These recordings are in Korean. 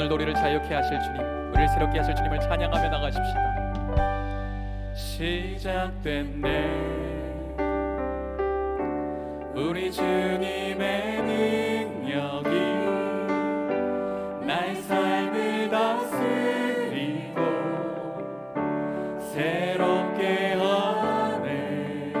오늘도 우리를 자유케 하실 주님 우리를 새롭게 하실 주님을 찬양하며 나가십시다. 시작됐네. 우리 주님의 능력이 나의 삶을 다스리고 새롭게 하네.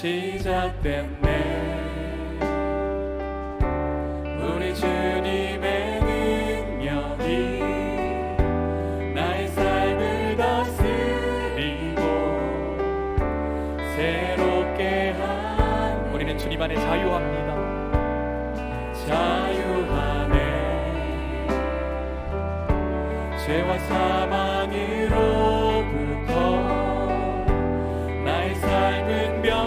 시작됐네. 우리 주님의 능력이 나의 삶을 다스리고 새롭게 한 우리는 주님 안에 자유합니다. 자유하네. 죄와 사망으로부터 나의 삶은 변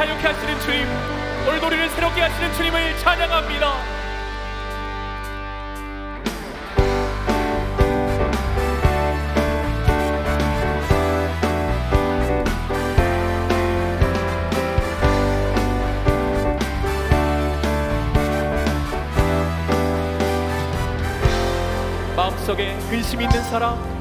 자유케 하시는 주님 오늘도 우리를 새롭게 하시는 주님을 찬양합니다. 마음속에 근심 있는 사람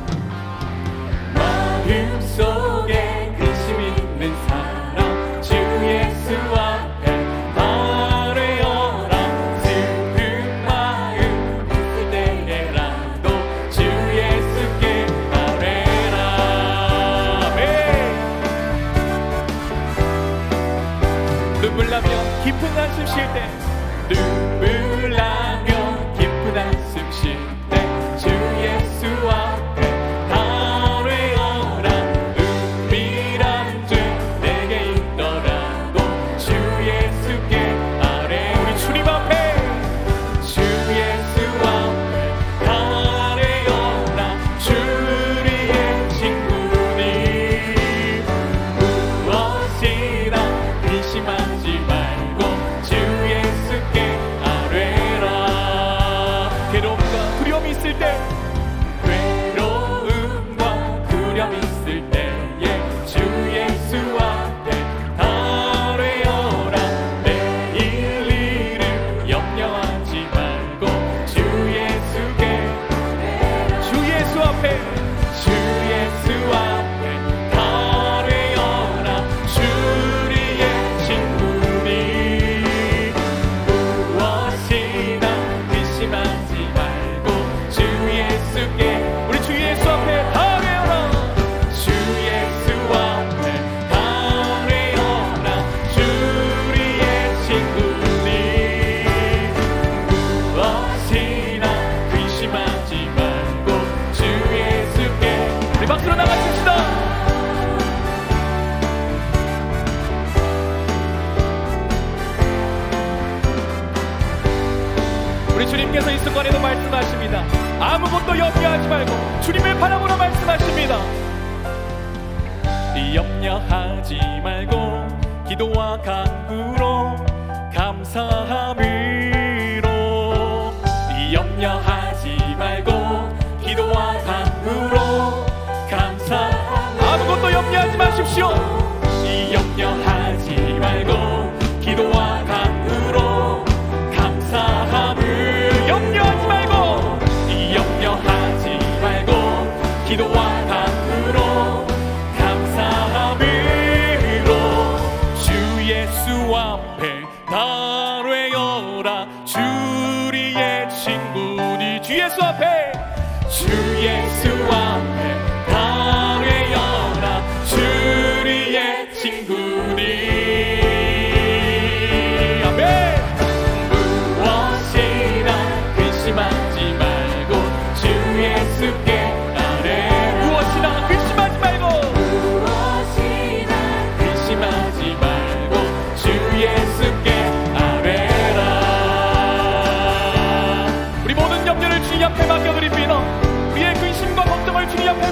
하나님을 바라보라 말씀하십니다. 염려하지 말고 기도와 간구로 감사함으로 염려하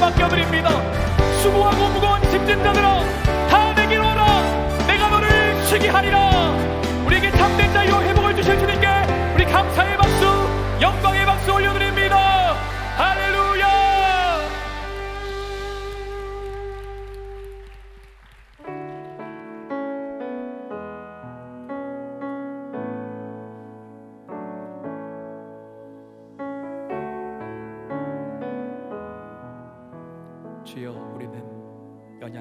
맡겨드립니다. 수고하고 무거운 짐진 자들아 다 내게로 오라 내가 너를 쉬게 하리라 우리에게 참된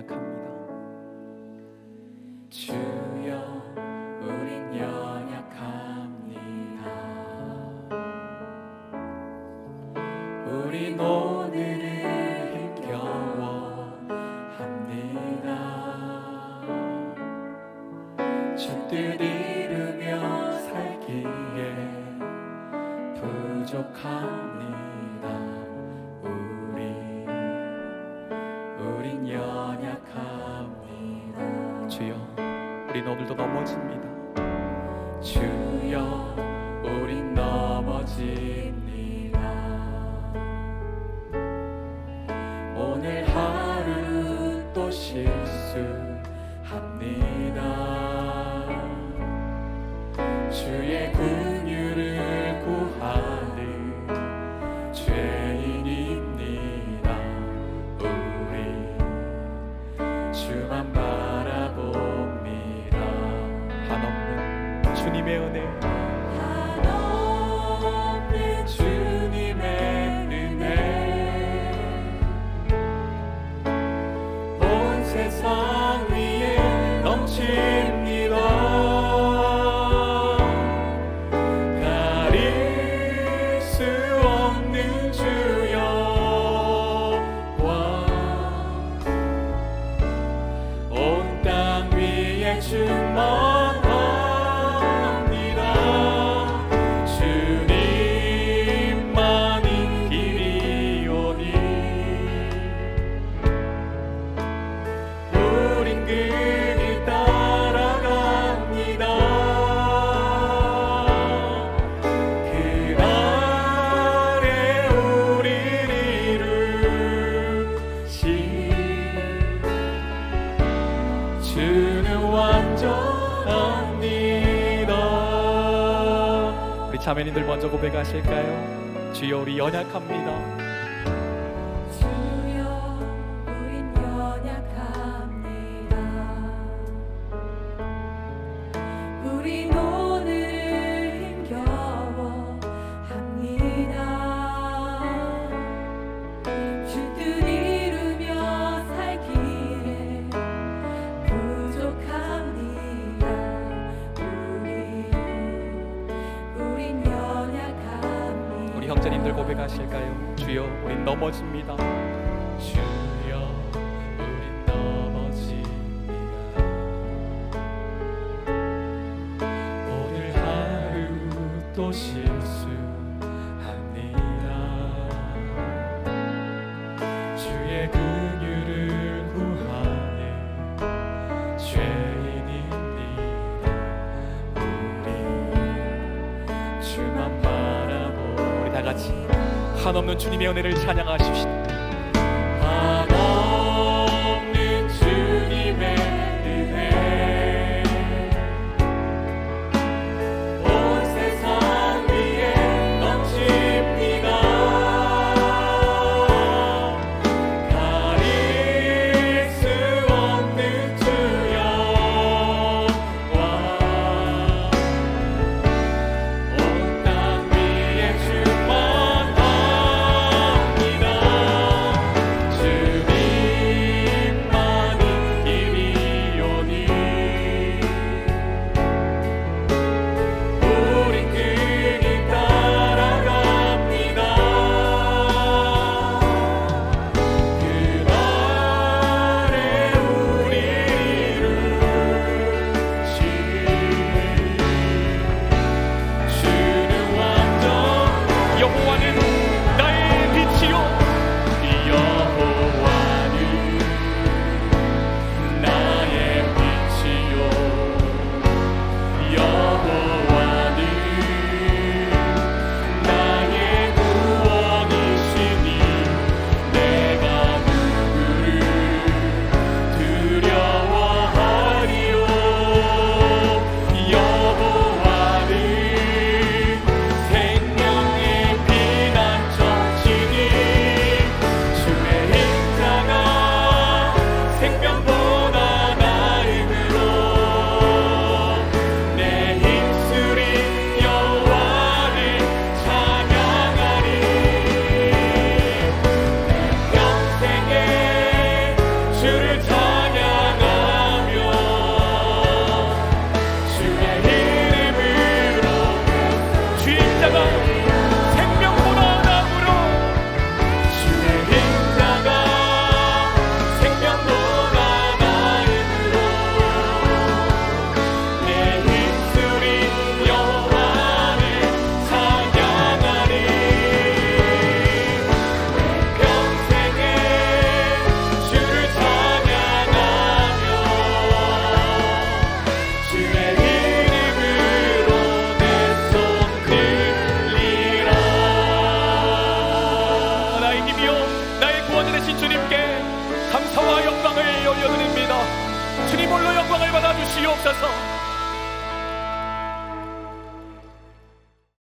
연약합니다. 주여, 우린 연약합니다. 우린 부족합니다. 우리 우린 여. 우린 오늘도 넘어집니다. 주여, 우린 넘어집니다. 오늘 하루 또 실수합니다. 주의 구 고백하실까요? 주여 우리 연약합니다. 넘어집니다. 주여, 우린 넘어집니다. 오늘 하루 또 시. 한없는 주님의 은혜를 찬양하십시다. should it